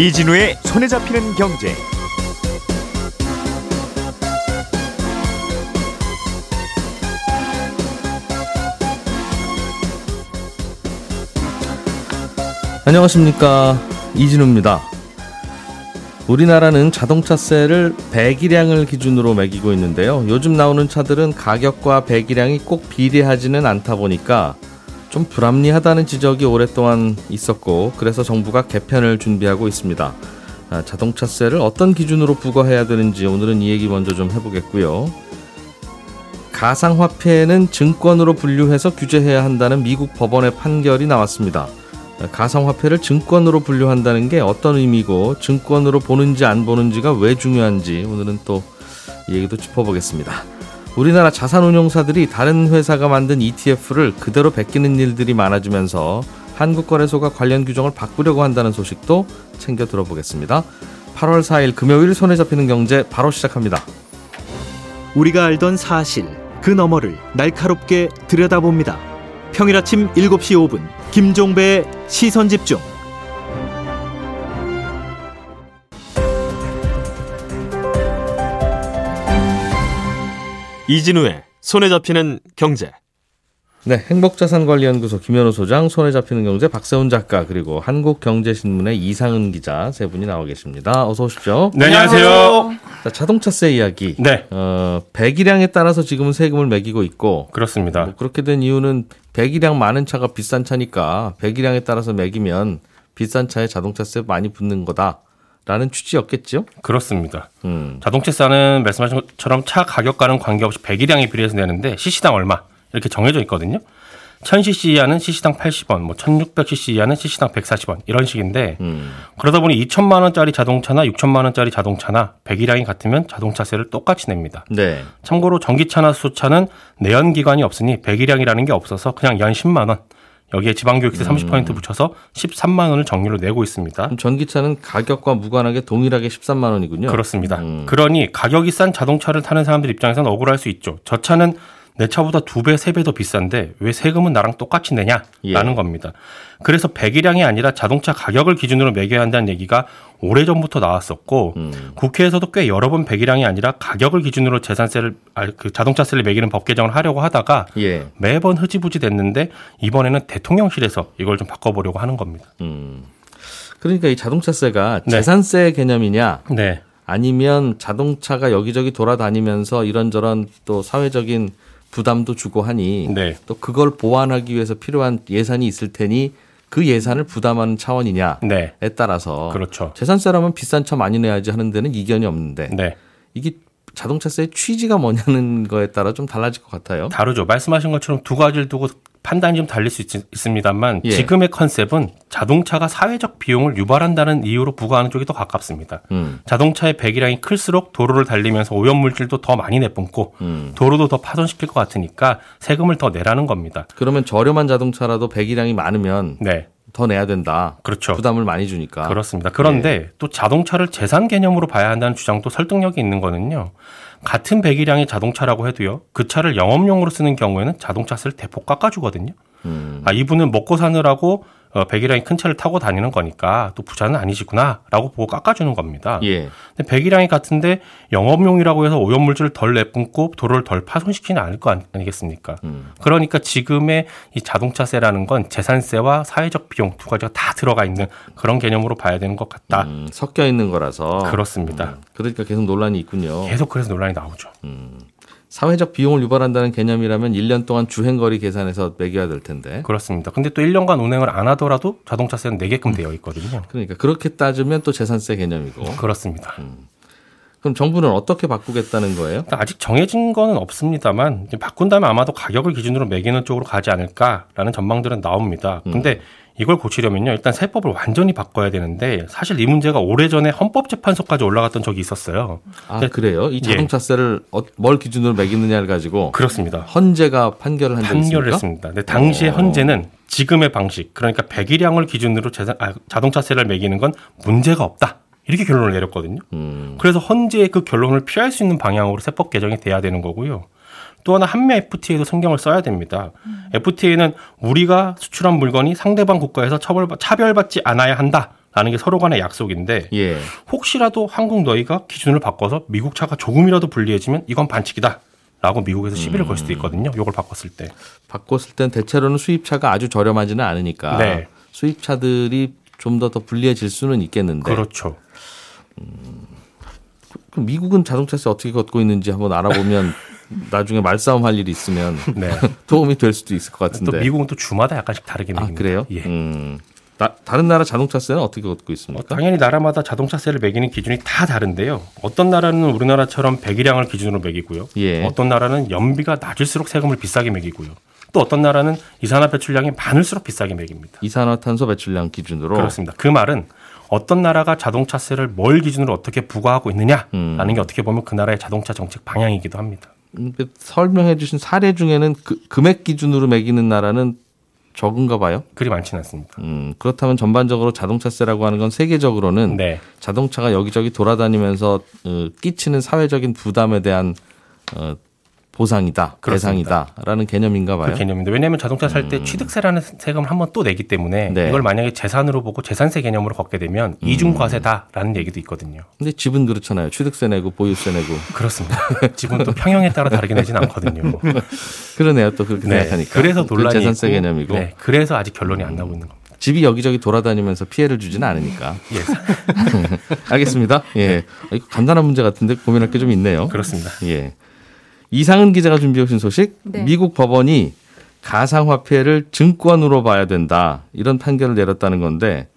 이진우의 손에 잡히는 경제. 안녕하십니까 이진우입니다. 우리나라는 자동차세를 배기량을 기준으로 매기고 있는데요. 요즘 나오는 차들은 가격과 배기량이 꼭 비례하지는 않다 보니까 좀 불합리하다는 지적이 오랫동안 있었고 그래서 정부가 개편을 준비하고 있습니다. 아, 자동차세를 어떤 기준으로 부과해야 되는지 오늘은 이 얘기 먼저 좀 해보겠고요. 가상화폐는 증권으로 분류해서 규제해야 한다는 미국 법원의 판결이 나왔습니다. 가상화폐를 증권으로 분류한다는 게 어떤 의미고 증권으로 보는지 안 보는지가 왜 중요한지 오늘은 또이 얘기도 짚어보겠습니다. 우리나라 자산운용사들이 다른 회사가 만든 ETF를 그대로 베끼는 일들이 많아지면서 한국거래소가 관련 규정을 바꾸려고 한다는 소식도 챙겨 들어보겠습니다. 8월 4일 금요일 손에 잡히는 경제 바로 시작합니다. 우리가 알던 사실 그 너머를 날카롭게 들여다봅니다. 평일 아침 7시 5분 김종배의 시선 집중. 이진우의 손에 잡히는 경제. 네, 행복자산관리연구소 김현우 소장, 손에 잡히는 경제 박세훈 작가 그리고 한국경제신문의 이상은 기자 세 분이 나와 계십니다. 어서 오십시오. 네, 안녕하세요. 자, 자동차세 이야기. 네. 어, 배기량에 따라서 지금은 세금을 매기고 있고 그렇습니다. 뭐 그렇게 된 이유는 배기량 많은 차가 비싼 차니까 배기량에 따라서 매기면 비싼 차에 자동차세 많이 붙는 거다 라는 취지였겠죠? 그렇습니다. 음. 자동차세는 말씀하신 것처럼 차 가격과는 관계없이 배기량에 비례해서 내는데 CC당 얼마 이렇게 정해져 있거든요. 1000cc 이하는 CC당 80원, 뭐 1600cc 이하는 CC당 140원 이런 식인데 음. 그러다 보니 2천만 원짜리 자동차나 6천만 원짜리 자동차나 배기량이 같으면 자동차세를 똑같이 냅니다. 네. 참고로 전기차나 수소차는 내연 기관이 없으니 배기량이라는 게 없어서 그냥 연 10만 원. 여기에 지방교육세 30% 붙여서 13만 원을 정리로 내고 있습니다. 전기차는 가격과 무관하게 동일하게 13만 원이군요. 그렇습니다. 음. 그러니 가격이 싼 자동차를 타는 사람들 입장에서는 억울할 수 있죠. 저 차는 내 차보다 두 배, 세 배 더 비싼데 왜 세금은 나랑 똑같이 내냐라는 예. 겁니다. 그래서 배기량이 아니라 자동차 가격을 기준으로 매겨야 한다는 얘기가 오래전부터 나왔었고 음. 국회에서도 꽤 여러 번 배기량이 아니라 가격을 기준으로 재산세를 아, 그 자동차세를 매기는 법 개정을 하려고 하다가 예. 매번 흐지부지 됐는데 이번에는 대통령실에서 이걸 좀 바꿔보려고 하는 겁니다. 음. 그러니까 이 자동차세가 네. 재산세 개념이냐 네. 아니면 자동차가 여기저기 돌아다니면서 이런저런 또 사회적인 부담도 주고 하니 네. 또 그걸 보완하기 위해서 필요한 예산이 있을 테니 그 예산을 부담하는 차원이냐에 네. 따라서 그렇죠. 재산세라면 비싼 차 많이 내야지 하는 데는 이견이 없는데 네. 이게 자동차세의 취지가 뭐냐는 거에 따라 좀 달라질 것 같아요. 다르죠. 말씀하신 것처럼 두 가지를 두고 판단이 좀 달릴 수 있, 습니다만 예. 지금의 컨셉은 자동차가 사회적 비용을 유발한다는 이유로 부과하는 쪽이 더 가깝습니다. 음. 자동차의 배기량이 클수록 도로를 달리면서 오염물질도 더 많이 내뿜고 음. 도로도 더 파손시킬 것 같으니까 세금을 더 내라는 겁니다. 그러면 저렴한 자동차라도 배기량이 많으면 네. 더 내야 된다. 그렇죠. 부담을 많이 주니까. 그렇습니다. 그런데 또 자동차를 재산 개념으로 봐야 한다는 주장도 설득력이 있는 거는요. 같은 배기량의 자동차라고 해도요. 그 차를 영업용으로 쓰는 경우에는 자동차 세를 대폭 깎아주거든요. 음. 아, 이분은 먹고 사느라고 어, 배기량이 큰 차를 타고 다니는 거니까 또 부자는 아니시구나라고 보고 깎아주는 겁니다. 예. 근데 배기량이 같은데 영업용이라고 해서 오염물질을 덜 내뿜고 도로를 덜 파손시키는 않을 거 아니- 아니 겠습니까? 음. 그러니까 지금의 이 자동차세라는 건 재산세와 사회적 비용 두 가지가 다 들어가 있는 그런 개념으로 봐야 되는 것 같다. 음, 섞여 있는 거라서. 그렇습니다. 음, 그러니까 계속 논란이 있군요. 계속 그래서 논란이 나오죠. 사회적 비용을 유발한다는 개념이라면 1년 동안 주행거리 계산해서 매겨야 될 텐데. 그렇습니다. 근데 또 1년간 운행을 안 하더라도 자동차세는 내게끔 되어 있거든요. 그러니까 그렇게 따지면 또 재산세 개념이고. 그렇습니다. 그럼 정부는 어떻게 바꾸겠다는 거예요? 일단 아직 정해진 거는 없습니다만 바꾼다면 아마도 가격을 기준으로 매기는 쪽으로 가지 않을까라는 전망들은 나옵니다. 근데 이걸 고치려면요 일단 세법을 완전히 바꿔야 되는데 사실 이 문제가 오래전에 헌법재판소까지 올라갔던 적이 있었어요. 아, 네. 그래요? 이 예. 자동차세를 어- 뭘 기준으로 매기느냐를 가지고 그렇습니다. 헌재가 판결을 한? 판결을 했습니다. 근데 당시에 어. 헌재는 지금의 방식 그러니까 배기량을 기준으로 재산, 아, 자동차세를 매기는 건 문제가 없다. 이렇게 결론을 내렸거든요. 음. 그래서 헌재의 그 결론을 피할 수 있는 방향으로 세법 개정이 돼야 되는 거고요. 또 하나 한미 FTA도 성경을 써야 됩니다. FTA는 우리가 수출한 물건이 상대방 국가에서 처벌 차별받지 않아야 한다. 라는 게 서로 간의 약속인데 예. 혹시라도 한국 너희가 기준을 바꿔서 미국 차가 조금이라도 불리해지면 이건 반칙이다. 라고 미국에서 시비를 걸 수도 있거든요. 요걸 바꿨을 때. 바꿨을 땐 대체로는 수입차가 아주 저렴하지는 않으니까 네. 수입차들이 좀 더 더 불리해질 수는 있겠는데 그렇죠. 그럼 미국은 자동차세 어떻게 걷고 있는지 한번 알아보면 나중에 말싸움 할 일이 있으면 네. 도움이 될 수도 있을 것 같은데. 또 미국은 또 주마다 약간씩 다르게 아 매깁니다. 그래요? 예. 음. 나- 다른 나라 자동차세는 어떻게 걷고 어, 있습니까? 당연히 나라마다 자동차세를 매기는 기준이 다 다른데요. 어떤 나라는 우리나라처럼 배기량을 기준으로 매기고요. 예. 어떤 나라는 연비가 낮을수록 세금을 비싸게 매기고요. 또 어떤 나라는 이산화 배출량이 많을수록 비싸게 매깁니다. 이산화탄소 배출량 기준으로 그렇습니다. 그 말은 어떤 나라가 자동차세를 뭘 기준으로 어떻게 부과하고 있느냐라는 음. 게 어떻게 보면 그 나라의 자동차 정책 방향이기도 합니다. 음, 그 설명해 주신 사례 중에는 그, 금액 기준으로 매기는 나라는 적은가 봐요. 그리 많지는 않습니다. 음, 그렇다면 전반적으로 자동차세라고 하는 건 세계적으로는 네. 자동차가 여기저기 돌아다니면서 어, 끼치는 사회적인 부담에 대한 어, 보상이다, 그렇습니다. 대상이다라는 개념인가 봐요. 그 개념인데 왜냐하면 자동차 살때 취득세라는 세금을 한번 또 내기 때문에 음. 네. 이걸 만약에 재산으로 보고 재산세 개념으로 걷게 되면 음. 이중과세다라는 얘기도 있거든요. 근데 집은 그렇잖아요. 취득세 내고 보유세 내고 그렇습니다. 지금 또 평형에 따라 다르게 내진 않거든요. 그러네요. 또 그렇게 네. 생각하니까. 그래서 그 논란이 재산세 있고, 개념이고 네. 그래서 아직 결론이 안 나고 있는 겁니다. 집이 여기저기 돌아다니면서 피해를 주지는 않으니까. 예, 알겠습니다. 예, 이거 간단한 문제 같은데 고민할 게 좀 있네요. 그렇습니다. 예. 이상은 기자가 준비해 오신 소식. 네. 미국 법원이 가상화폐를 증권으로 봐야 된다. 이런 판결을 내렸다는 건데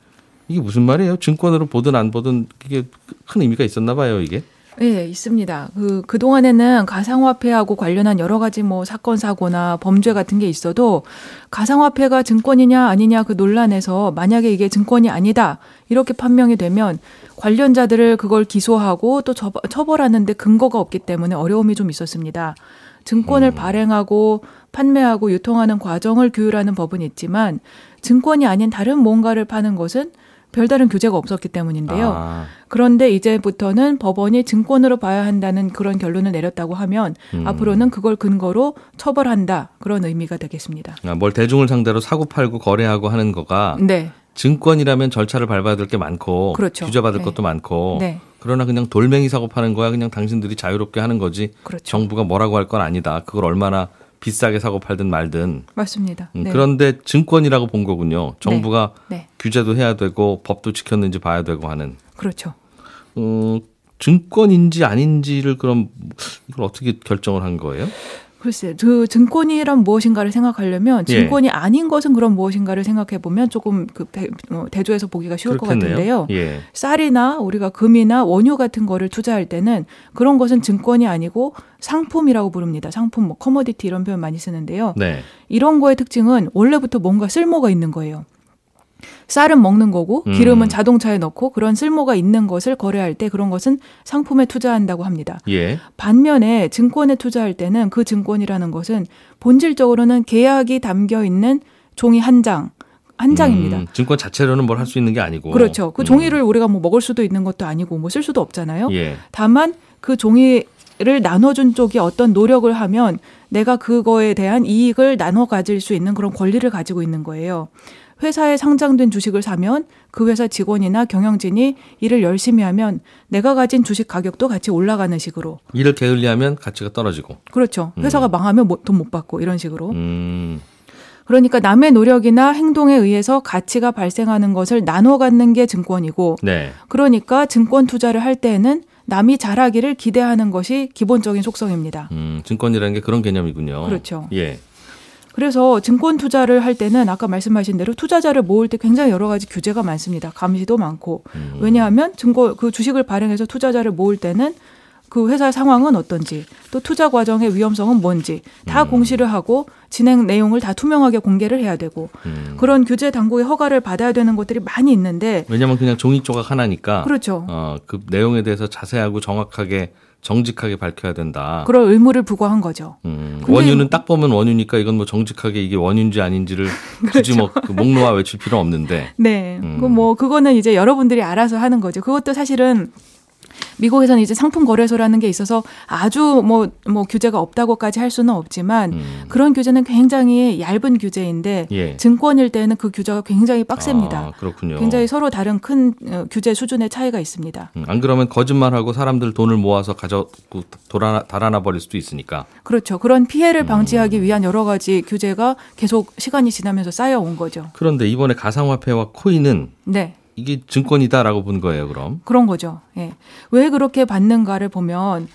이게 무슨 말이에요? 증권으로 보든 안 보든 이게 큰 의미가 있었나 봐요, 이게. 네, 있습니다. 그, 그동안에는 가상화폐하고 관련한 여러 가지 뭐 사건, 사고나 범죄 같은 게 있어도 가상화폐가 증권이냐 아니냐 그 논란에서 만약에 이게 증권이 아니다 이렇게 판명이 되면 관련자들을 그걸 기소하고 또 처- 처벌하는데 근거가 없기 때문에 어려움이 좀 있었습니다. 증권을 발행하고 판매하고 유통하는 과정을 규율하는 법은 있지만 증권이 아닌 다른 뭔가를 파는 것은 별다른 규제가 없었기 때문인데요. 아, 그런데 이제부터는 법원이 증권으로 봐야 한다는 그런 결론을 내렸다고 하면 음. 앞으로는 그걸 근거로 처벌한다 그런 의미가 되겠습니다. 아, 뭘 대중을 상대로 사고 팔고 거래하고 하는 거가 네, 증권이라면 절차를 밟아야 될 게 많고 그렇죠. 규제받을 네. 것도 많고 네, 그러나 그냥 돌멩이 사고 파는 거야 그냥 당신들이 자유롭게 하는 거지 그렇죠. 정부가 뭐라고 할 건 아니다. 그걸 얼마나 비싸게 사고 팔든 말든. 맞습니다. 음, 네. 그런데 증권이라고 본 거군요. 정부가 네, 규제도 해야 되고 법도 지켰는지 봐야 되고 하는. 그렇죠. 어, 증권인지 아닌지를 그럼 이걸 어떻게 결정을 한 거예요? 글쎄, 그 증권이란 무엇인가를 생각하려면 예. 증권이 아닌 것은 그럼 무엇인가를 생각해 보면 조금 그 배- 어, 대조해서 보기가 쉬울 것 같은데요. 예. 쌀이나 우리가 금이나 원유 같은 거를 투자할 때는 그런 것은 증권이 아니고 상품이라고 부릅니다. 상품, 뭐 커머디티 이런 표현 많이 쓰는데요. 네. 이런 거의 특징은 원래부터 뭔가 쓸모가 있는 거예요. 쌀은 먹는 거고 음. 기름은 자동차에 넣고 그런 쓸모가 있는 것을 거래할 때 그런 것은 상품에 투자한다고 합니다. 예. 반면에 증권에 투자할 때는 그 증권이라는 것은 본질적으로는 계약이 담겨 있는 종이 한 장, 한 장입니다. 음, 증권 자체로는 뭘 할 수 있는 게 아니고. 그렇죠. 그 음. 종이를 우리가 뭐 먹을 수도 있는 것도 아니고 뭐 쓸 수도 없잖아요. 예. 다만 그 종이를 나눠준 쪽이 어떤 노력을 하면 내가 그거에 대한 이익을 나눠 가질 수 있는 그런 권리를 가지고 있는 거예요. 회사에 상장된 주식을 사면 그 회사 직원이나 경영진이 일을 열심히 하면 내가 가진 주식 가격도 같이 올라가는 식으로. 일을 게을리하면 가치가 떨어지고. 그렇죠. 회사가 망하면 돈 못 받고 이런 식으로. 음. 그러니까 남의 노력이나 행동에 의해서 가치가 발생하는 것을 나눠 갖는 게 증권이고 네. 그러니까 증권 투자를 할 때에는 남이 잘하기를 기대하는 것이 기본적인 속성입니다. 음, 증권이라는 게 그런 개념이군요. 그렇죠. 예. 그래서 증권 투자를 할 때는 아까 말씀하신 대로 투자자를 모을 때 굉장히 여러 가지 규제가 많습니다. 감시도 많고. 음. 왜냐하면 증권 그 주식을 발행해서 투자자를 모을 때는 그 회사 상황은 어떤지 또 투자 과정의 위험성은 뭔지 다 음. 공시를 하고 진행 내용을 다 투명하게 공개를 해야 되고 음. 그런 규제 당국의 허가를 받아야 되는 것들이 많이 있는데 왜냐면 그냥 종이 조각 하나니까. 그렇죠. 어, 그 내용에 대해서 자세하고 정확하게 정직하게 밝혀야 된다. 그럴 의무를 부과한 거죠. 음, 원유는 딱 보면 원유니까 이건 뭐 정직하게 이게 원유인지 아닌지를 굳이 뭐 그 목놓아 외칠 필요 없는데. 네. 음. 그뭐 그거는 이제 여러분들이 알아서 하는 거죠. 그것도 사실은 미국에서는 이제 상품 거래소라는 게 있어서 아주 뭐, 뭐 규제가 없다고까지 할 수는 없지만 음. 그런 규제는 굉장히 얇은 규제인데 예. 증권일 때는 그 규제가 굉장히 빡셉니다. 아, 그렇군요. 굉장히 서로 다른 큰 어, 규제 수준의 차이가 있습니다. 음, 안 그러면 거짓말하고 사람들 돈을 모아서 가져고 돌아 달아나 버릴 수도 있으니까. 그렇죠. 그런 음. 피해를 방지하기 위한 여러 가지 규제가 계속 시간이 지나면서 쌓여온 거죠. 그런데 이번에 가상화폐와 코인은 네. 이게 증권이다라고 본 거예요, 그럼. 그런 거죠. 예. 왜 그렇게 받는가를 보면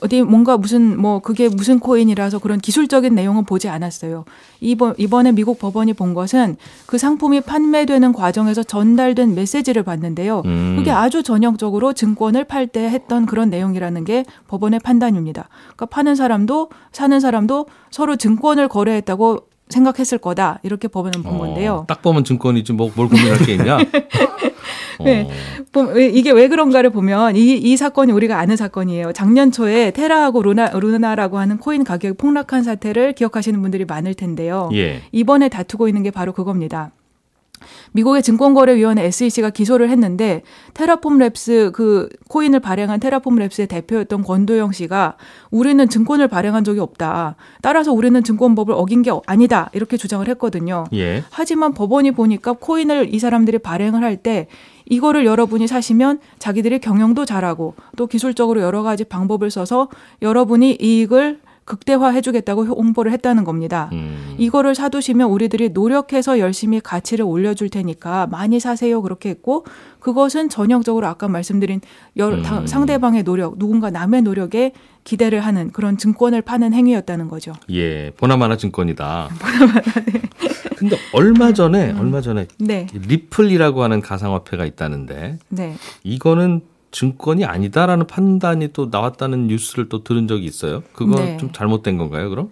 어디 뭔가 무슨 뭐 그게 무슨 코인이라서 그런 기술적인 내용은 보지 않았어요. 이번 이번에 미국 법원이 본 것은 그 상품이 판매되는 과정에서 전달된 메시지를 봤는데요. 음. 그게 아주 전형적으로 증권을 팔 때 했던 그런 내용이라는 게 법원의 판단입니다. 그러니까 파는 사람도 사는 사람도 서로 증권을 거래했다고 생각했을 거다 이렇게 법원은 본 어, 건데요. 딱 보면 증권이지 뭐 뭘 고민할 게 있냐? 네. 어, 보- 왜- 이게 왜 그런가를 보면 이, 이 사건이 우리가 아는 사건이에요. 작년 초에 테라하고 루나, 루나라고 하는 코인 가격이 폭락한 사태를 기억하시는 분들이 많을 텐데요. 예. 이번에 다투고 있는 게 바로 그겁니다. 미국의 증권거래위원회 SEC가 기소를 했는데 테라폼 랩스 그 코인을 발행한 테라폼 랩스의 대표였던 권도형 씨가 우리는 증권을 발행한 적이 없다. 따라서 우리는 증권법을 어긴 게 아니다. 이렇게 주장을 했거든요. 예. 하지만 법원이 보니까 코인을 이 사람들이 발행을 할 때 이거를 여러분이 사시면 자기들이 경영도 잘하고 또 기술적으로 여러 가지 방법을 써서 여러분이 이익을 극대화해주겠다고 홍보를 했다는 겁니다. 음. 이거를 사두시면 우리들이 노력해서 열심히 가치를 올려줄 테니까 많이 사세요. 그렇게 했고 그것은 전형적으로 아까 말씀드린 다- 음. 상대방의 노력, 누군가 남의 노력에 기대를 하는 그런 증권을 파는 행위였다는 거죠. 예. 보나마나 증권이다. 보나마나. 근데 얼마 전에 음. 얼마 전에 네, 리플이라고 하는 가상화폐가 있다는데 네. 이거는 증권이 아니다라는 판단이 또 나왔다는 뉴스를 또 들은 적이 있어요. 그거 네. 좀 잘못된 건가요, 그럼?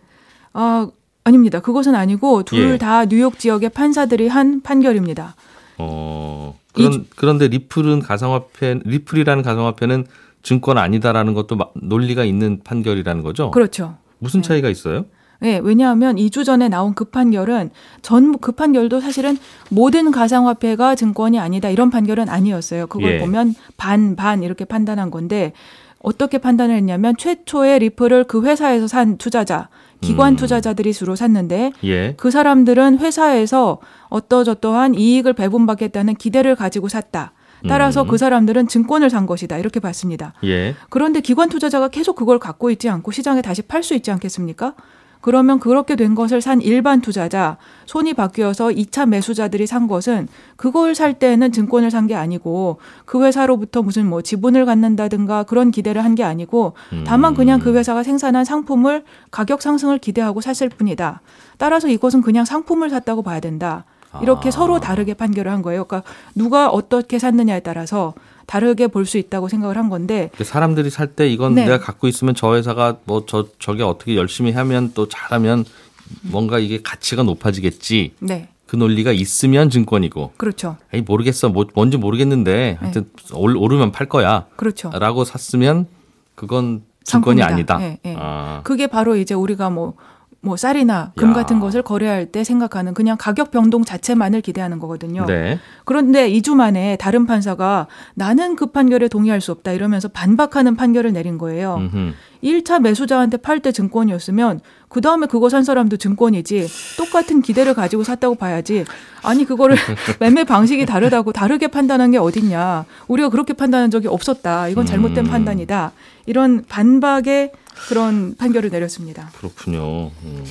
아, 아닙니다. 그것은 아니고 둘 예. 다 뉴욕 지역의 판사들이 한 판결입니다. 어. 그런 그런데 리플은 가상화폐 리플이라는 가상화폐는 증권 아니다라는 것도 마- 논리가 있는 판결이라는 거죠. 그렇죠. 무슨 차이가 있어요? 네, 왜냐하면 2주 전에 나온 그 판결은 전부 그 판결도 사실은 모든 가상화폐가 증권이 아니다 이런 판결은 아니었어요. 그걸 예. 보면 반 반 이렇게 판단한 건데 어떻게 판단을 했냐면 최초의 리플을 그 회사에서 산 투자자, 기관 음. 투자자들이 주로 샀는데 예. 그 사람들은 회사에서 어떠저떠한 이익을 배분받겠다는 기대를 가지고 샀다. 따라서 음. 그 사람들은 증권을 산 것이다. 이렇게 봤습니다. 예. 그런데 기관 투자자가 계속 그걸 갖고 있지 않고 시장에 다시 팔 수 있지 않겠습니까? 그러면 그렇게 된 것을 산 일반 투자자, 손이 바뀌어서 2차 매수자들이 산 것은 그걸 살 때는 증권을 산 게 아니고 그 회사로부터 무슨 뭐 지분을 갖는다든가 그런 기대를 한 게 아니고 다만 그냥 그 회사가 생산한 상품을 가격 상승을 기대하고 샀을 뿐이다. 따라서 이것은 그냥 상품을 샀다고 봐야 된다. 이렇게 아. 서로 다르게 판결을 한 거예요. 그러니까 누가 어떻게 샀느냐에 따라서 다르게 볼 수 있다고 생각을 한 건데 그 사람들이 살 때 이건 네. 내가 갖고 있으면 저 회사가 뭐 저 저게 어떻게 열심히 하면 또 잘하면 뭔가 이게 가치가 높아지겠지. 네. 그 논리가 있으면 증권이고. 그렇죠. 에이 모르겠어. 뭐 뭔지 모르겠는데 하여튼 올- 오르면 팔 거야. 그렇죠. 라고 샀으면 그건 증권이 상품이다. 아니다. 예, 예. 아. 그게 바로 이제 우리가 뭐, 뭐 쌀이나 금 야. 같은 것을 거래할 때 생각하는 그냥 가격 변동 자체만을 기대하는 거거든요. 네. 그런데 2주 만에 다른 판사가 나는 그 판결에 동의할 수 없다 이러면서 반박하는 판결을 내린 거예요. 음흠. 1차 매수자한테 팔 때 증권이었으면 그 다음에 그거 산 사람도 증권이지 똑같은 기대를 가지고 샀다고 봐야지 아니 그거를 매매 방식이 다르다고 다르게 판단한 게 어딨냐 우리가 그렇게 판단한 적이 없었다 이건 잘못된 음. 판단이다 이런 반박의 그런 판결을 내렸습니다. 그렇군요. 음.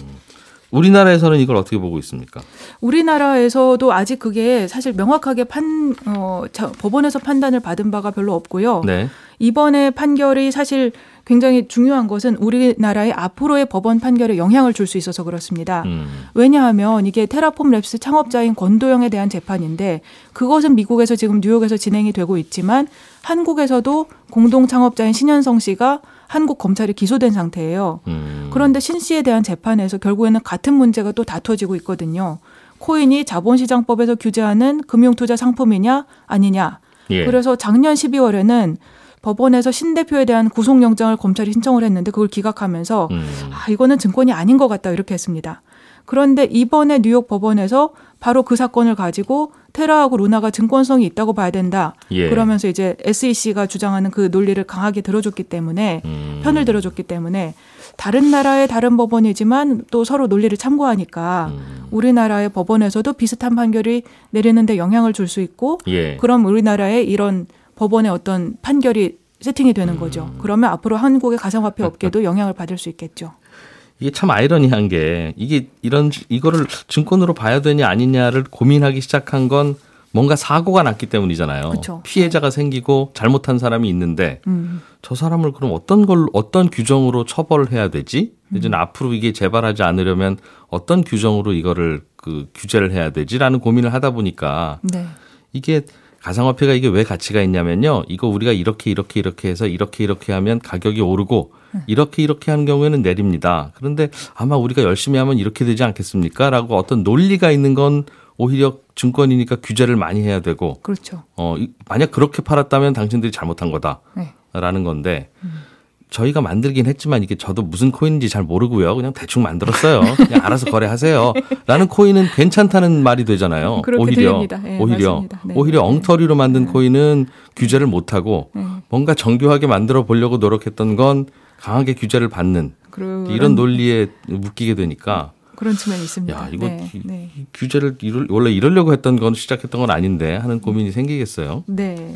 우리나라에서는 이걸 어떻게 보고 있습니까? 우리나라에서도 아직 그게 사실 명확하게 판 어, 자, 법원에서 판단을 받은 바가 별로 없고요. 네. 이번에 판결이 사실 굉장히 중요한 것은 우리나라의 앞으로의 법원 판결에 영향을 줄 수 있어서 그렇습니다. 음. 왜냐하면 이게 테라폼 랩스 창업자인 권도영에 대한 재판인데 그것은 미국에서 지금 뉴욕에서 진행이 되고 있지만 한국에서도 공동 창업자인 신현성 씨가 한국 검찰에 기소된 상태예요. 음. 그런데 신 씨에 대한 재판에서 결국에는 같은 문제가 또 다투어지고 있거든요. 코인이 자본시장법에서 규제하는 금융투자 상품이냐 아니냐. 예. 그래서 작년 12월에는 법원에서 신 대표에 대한 구속영장을 검찰이 신청을 했는데 그걸 기각하면서 음. 아, 이거는 증권이 아닌 것 같다 이렇게 했습니다. 그런데 이번에 뉴욕 법원에서 바로 그 사건을 가지고 테라하고 루나가 증권성이 있다고 봐야 된다. 예. 그러면서 이제 SEC가 주장하는 그 논리를 강하게 들어줬기 때문에 음. 편을 들어줬기 때문에 다른 나라의 다른 법원이지만 또 서로 논리를 참고하니까 음. 우리나라의 법원에서도 비슷한 판결이 내리는데 영향을 줄 수 있고 예. 그럼 우리나라의 이런 법원의 어떤 판결이 세팅이 되는 거죠. 음. 그러면 앞으로 한국의 가상화폐 업계도 영향을 받을 수 있겠죠. 이게 참 아이러니한 게 이게 이런 이거를 증권으로 봐야 되냐 아니냐를 고민하기 시작한 건 뭔가 사고가 났기 때문이잖아요. 그쵸. 피해자가 생기고 잘못한 사람이 있는데 음. 저 사람을 그럼 어떤 걸 어떤 규정으로 처벌해야 되지? 음. 이제 앞으로 이게 재발하지 않으려면 어떤 규정으로 이거를 그 규제를 해야 되지라는 고민을 하다 보니까 네. 이게 가상화폐가 이게 왜 가치가 있냐면요. 이거 우리가 이렇게 이렇게 이렇게 해서 이렇게 이렇게 하면 가격이 오르고 이렇게 이렇게 하는 경우에는 내립니다. 그런데 아마 우리가 열심히 하면 이렇게 되지 않겠습니까? 라고 어떤 논리가 있는 건 오히려 증권이니까 규제를 많이 해야 되고 그렇죠. 어 이- 만약 그렇게 팔았다면 당신들이 잘못한 네. 거다라는 건데 저희가 만들긴 했지만 이게 저도 무슨 코인인지 잘 모르고요. 그냥 대충 만들었어요. 그냥 알아서 거래하세요. 라는 코인은 괜찮다는 말이 되잖아요. 오히려. 예, 오히려 맞습니다. 네. 오히려 엉터리로 만든 코인은 규제를 못 하고 네. 뭔가 정교하게 만들어 보려고 노력했던 건 강하게 규제를 받는 그런 이런 논리에 묶이게 되니까 그런 측면이 있습니다. 야, 이거 네. 이- 네. 이 규제를 이럴- 원래 이러려고 했던 건 시작했던 건 아닌데 하는 고민이 생기겠어요. 네.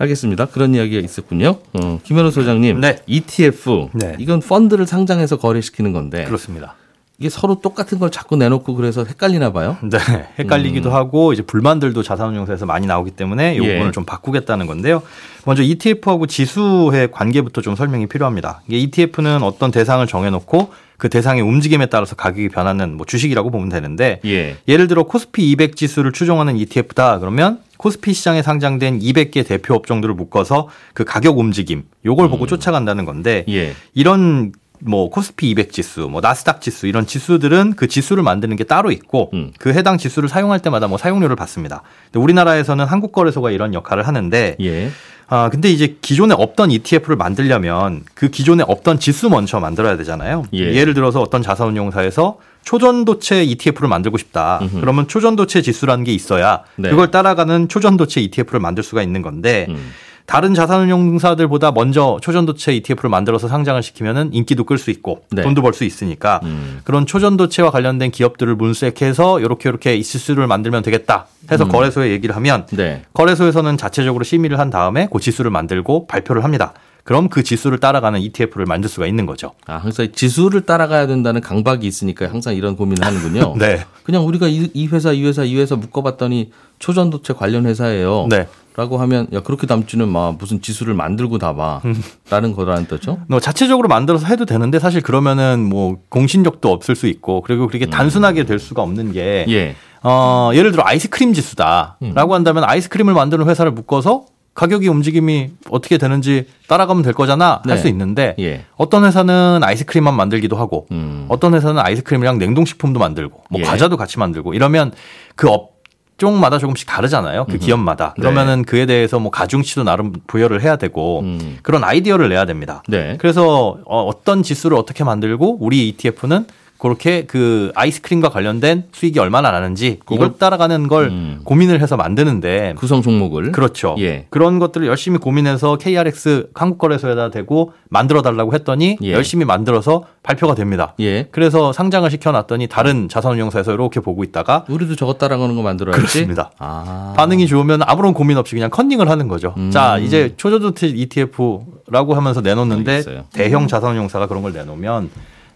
알겠습니다. 그런 이야기가 있었군요. 어, 김현우 소장님, 네. ETF 네. 이건 펀드를 상장해서 거래시키는 건데 그렇습니다. 이게 서로 똑같은 걸 자꾸 내놓고 그래서 헷갈리나 봐요. 네, 헷갈리기도 하고 이제 불만들도 자산운용사에서 많이 나오기 때문에 이 예. 부분을 좀 바꾸겠다는 건데요. 먼저 ETF하고 지수의 관계부터 좀 설명이 필요합니다. 이게 ETF는 어떤 대상을 정해놓고 그 대상의 움직임에 따라서 가격이 변하는 뭐 주식이라고 보면 되는데 예. 예를 들어 코스피 200 지수를 추종하는 ETF다 그러면 코스피 시장에 상장된 200개 대표 업종들을 묶어서 그 가격 움직임 요걸 보고 쫓아간다는 건데 예. 이런 뭐 코스피 200 지수, 뭐 나스닥 지수 이런 지수들은 그 지수를 만드는 게 따로 있고 음. 그 해당 지수를 사용할 때마다 뭐 사용료를 받습니다. 근데 우리나라에서는 한국거래소가 이런 역할을 하는데 예. 아 근데 이제 기존에 없던 ETF를 만들려면 그 기존에 없던 지수 먼저 만들어야 되잖아요. 예. 예를 들어서 어떤 자산운용사에서 초전도체 ETF를 만들고 싶다. 음흠. 그러면 초전도체 지수라는 게 있어야 네. 그걸 따라가는 초전도체 ETF를 만들 수가 있는 건데 음. 다른 자산운용사들보다 먼저 초전도체 ETF를 만들어서 상장을 시키면은 인기도 끌 수 있고 네. 돈도 벌 수 있으니까 음. 그런 초전도체와 관련된 기업들을 문색해서 이렇게 이렇게 이 지수를 만들면 되겠다 해서 음. 거래소에 얘기를 하면 네. 거래소에서는 자체적으로 심의를 한 다음에 그 지수를 만들고 발표를 합니다. 그럼 그 지수를 따라가는 ETF를 만들 수가 있는 거죠. 아, 항상 지수를 따라가야 된다는 강박이 있으니까 항상 이런 고민을 하는군요. 네. 그냥 우리가 이, 이 회사, 이 회사, 이 회사 묶어봤더니 초전도체 관련 회사예요. 네. 라고 하면 야 그렇게 담지는 마 무슨 지수를 만들고 담아 라는 거라는 뜻죠. 뭐 자체적으로 만들어서 해도 되는데 사실 그러면은 뭐 공신력도 없을 수 있고 그리고 그렇게 단순하게 될 수가 없는 게 예. 어, 예를 들어 아이스크림 지수다라고 한다면 아이스크림을 만드는 회사를 묶어서 가격이 움직임이 어떻게 되는지 따라가면 될 거잖아 할 네. 수 있는데 예. 어떤 회사는 아이스크림만 만들기도 하고 음. 어떤 회사는 아이스크림이랑 냉동식품도 만들고 뭐 예. 과자도 같이 만들고 이러면 그 업종마다 조금씩 다르잖아요. 그 기업마다. 네. 그러면은 그에 대해서 뭐 가중치도 나름 부여를 해야 되고 음. 그런 아이디어를 내야 됩니다. 네. 그래서 어, 어떤 지수를 어떻게 만들고 우리 ETF는 그렇게 그 아이스크림과 관련된 수익이 얼마나 나는지 이걸 따라가는 걸 음. 고민을 해서 만드는데 구성 종목을 그렇죠. 예. 그런 것들을 열심히 고민해서 KRX 한국거래소에다 대고 만들어 달라고 했더니 예. 열심히 만들어서 발표가 됩니다. 예. 그래서 상장을 시켜놨더니 다른 자산운용사에서 이렇게 보고 있다가 우리도 저거 따라가는 거 만들어야지. 그렇습니다. 아. 반응이 좋으면 아무런 고민 없이 그냥 컨닝을 하는 거죠. 음. 자, 이제 초저조트 ETF라고 하면서 내놓는데 알겠어요. 대형 자산운용사가 그런 걸 내놓으면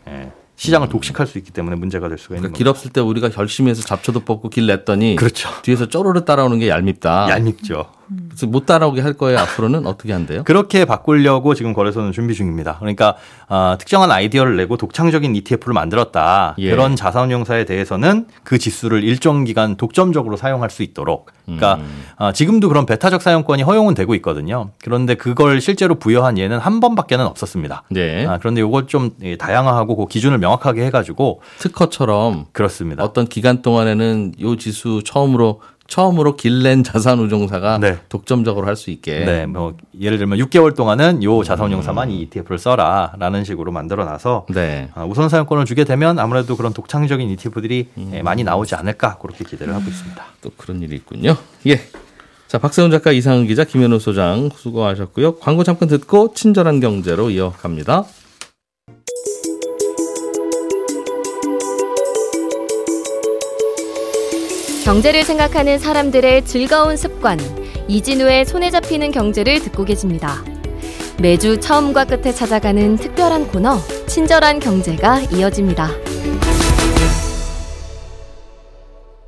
예, 시장을 독식할 수 있기 때문에 문제가 될 수가 있는 그러니까. 길 없을 때 우리가 열심히 해서 잡초도 뽑고 길 냈더니 그렇죠. 뒤에서 쪼르르 따라오는 게 얄밉다. 얄밉죠. 그래서 못 따라오게 할 거예요. 앞으로는 어떻게 한대요? 그렇게 바꾸려고 지금 거래소는 준비 중입니다. 그러니까 아, 특정한 아이디어를 내고 독창적인 ETF를 만들었다. 예. 그런 자산운용사에 대해서는 그 지수를 일정 기간 독점적으로 사용할 수 있도록. 그러니까 음. 아, 지금도 그런 배타적 사용권이 허용은 되고 있거든요. 그런데 그걸 실제로 부여한 예는 한 번밖에는 없었습니다. 네. 아, 그런데 이걸 좀 예, 다양화하고 그 기준을 명확하게 해가지고 특허처럼 그렇습니다. 어떤 기간 동안에는 요 지수 처음으로 처음으로 길렌 자산운용사가 네. 독점적으로 할 수 있게. 네, 뭐 예를 들면 6개월 동안은 요 자산운용사만 이 ETF를 써라라는 식으로 만들어놔서 네. 아, 우선 사용권을 주게 되면 아무래도 그런 독창적인 ETF들이 예, 많이 나오지 않을까 그렇게 기대를 하고 있습니다. 또 그런 일이 있군요. 예. 자, 박세훈 작가, 이상은 기자, 김현우 소장 수고하셨고요. 광고 잠깐 듣고 친절한 경제로 이어갑니다. 경제를 생각하는 사람들의 즐거운 습관, 이진우의 손에 잡히는 경제를 듣고 계십니다. 매주 처음과 끝에 찾아가는 특별한 코너, 친절한 경제가 이어집니다.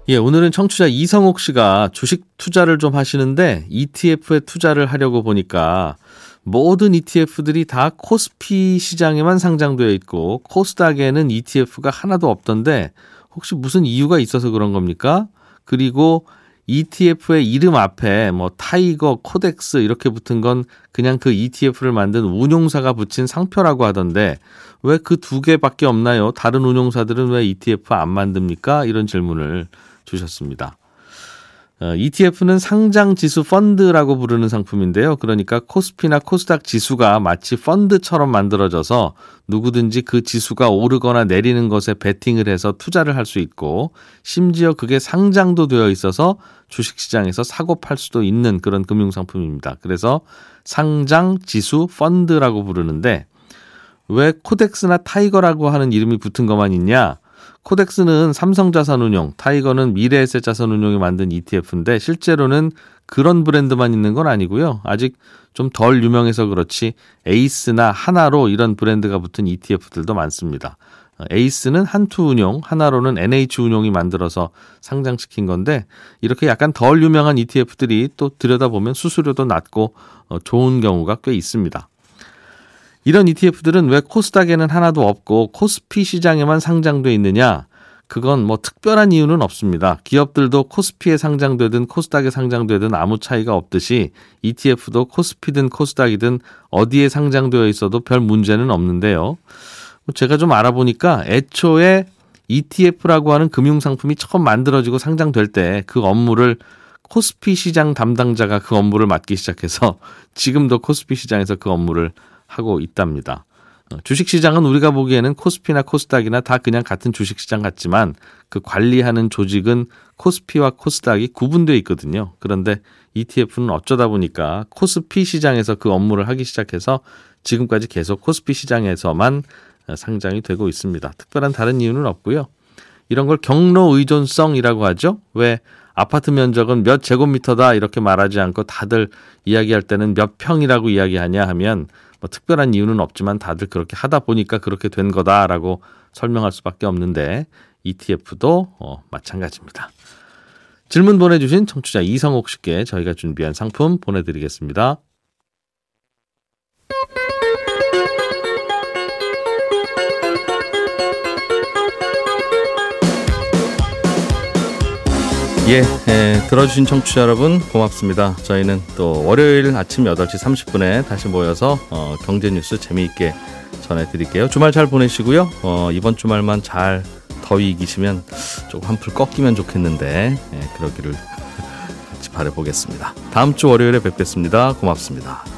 예, 오늘은 청취자 이성옥 씨가 주식 투자를 좀 하시는데 ETF에 투자를 하려고 보니까 모든 ETF들이 다 코스피 시장에만 상장되어 있고 코스닥에는 ETF가 하나도 없던데 혹시 무슨 이유가 있어서 그런 겁니까? 그리고 ETF의 이름 앞에 뭐 타이거, 코덱스 이렇게 붙은 건 그냥 그 ETF를 만든 운용사가 붙인 상표라고 하던데 왜 그 두 개밖에 없나요? 다른 운용사들은 왜 ETF 안 만듭니까? 이런 질문을 주셨습니다. 어, ETF는 상장 지수 펀드라고 부르는 상품인데요. 그러니까 코스피나 코스닥 지수가 마치 펀드처럼 만들어져서 누구든지 그 지수가 오르거나 내리는 것에 베팅을 해서 투자를 할 수 있고 심지어 그게 상장도 되어 있어서 주식시장에서 사고 팔 수도 있는 그런 금융상품입니다. 그래서 상장 지수 펀드라고 부르는데 왜 코덱스나 타이거라고 하는 이름이 붙은 것만 있냐? 코덱스는 삼성자산운용, 타이거는 미래에셋 자산운용이 만든 ETF인데 실제로는 그런 브랜드만 있는 건 아니고요. 아직 좀 덜 유명해서 그렇지 에이스나 하나로 이런 브랜드가 붙은 ETF들도 많습니다. 에이스는 한투운용, 하나로는 NH운용이 만들어서 상장시킨 건데 이렇게 약간 덜 유명한 ETF들이 또 들여다보면 수수료도 낮고 어, 좋은 경우가 꽤 있습니다. 이런 ETF들은 왜 코스닥에는 하나도 없고 코스피 시장에만 상장돼 있느냐? 그건 뭐 특별한 이유는 없습니다. 기업들도 코스피에 상장되든 코스닥에 상장되든 아무 차이가 없듯이 ETF도 코스피든 코스닥이든 어디에 상장되어 있어도 별 문제는 없는데요. 제가 좀 알아보니까 애초에 ETF라고 하는 금융상품이 처음 만들어지고 상장될 때 그 업무를 코스피 시장 담당자가 그 업무를 맡기 시작해서 지금도 코스피 시장에서 그 업무를 하고 있답니다. 어, 주식시장은 우리가 보기에는 코스피나 코스닥이나 다 그냥 같은 주식시장 같지만 그 관리하는 조직은 코스피와 코스닥이 구분되어 있거든요. 그런데 ETF는 어쩌다 보니까 코스피 시장에서 그 업무를 하기 시작해서 지금까지 계속 코스피 시장에서만 상장이 되고 있습니다. 특별한 다른 이유는 없고요. 이런 걸 경로 의존성이라고 하죠. 왜 아파트 면적은 몇 제곱미터다 이렇게 말하지 않고 다들 이야기할 때는 몇 평이라고 이야기하냐 하면 뭐 특별한 이유는 없지만 다들 그렇게 하다 보니까 그렇게 된 거다라고 설명할 수밖에 없는데 ETF도 어, 마찬가지입니다. 질문 보내주신 청취자 이성옥 씨께 저희가 준비한 상품 보내드리겠습니다. 예, 예, 들어주신 청취자 여러분 고맙습니다. 저희는 또 월요일 아침 8시 30분에 다시 모여서 어, 경제 뉴스 재미있게 전해드릴게요. 주말 잘 보내시고요. 어, 이번 주말만 잘 더위 이기시면 조금 한풀 꺾이면 좋겠는데 예, 그러기를 같이 바라보겠습니다. 다음 주 월요일에 뵙겠습니다. 고맙습니다.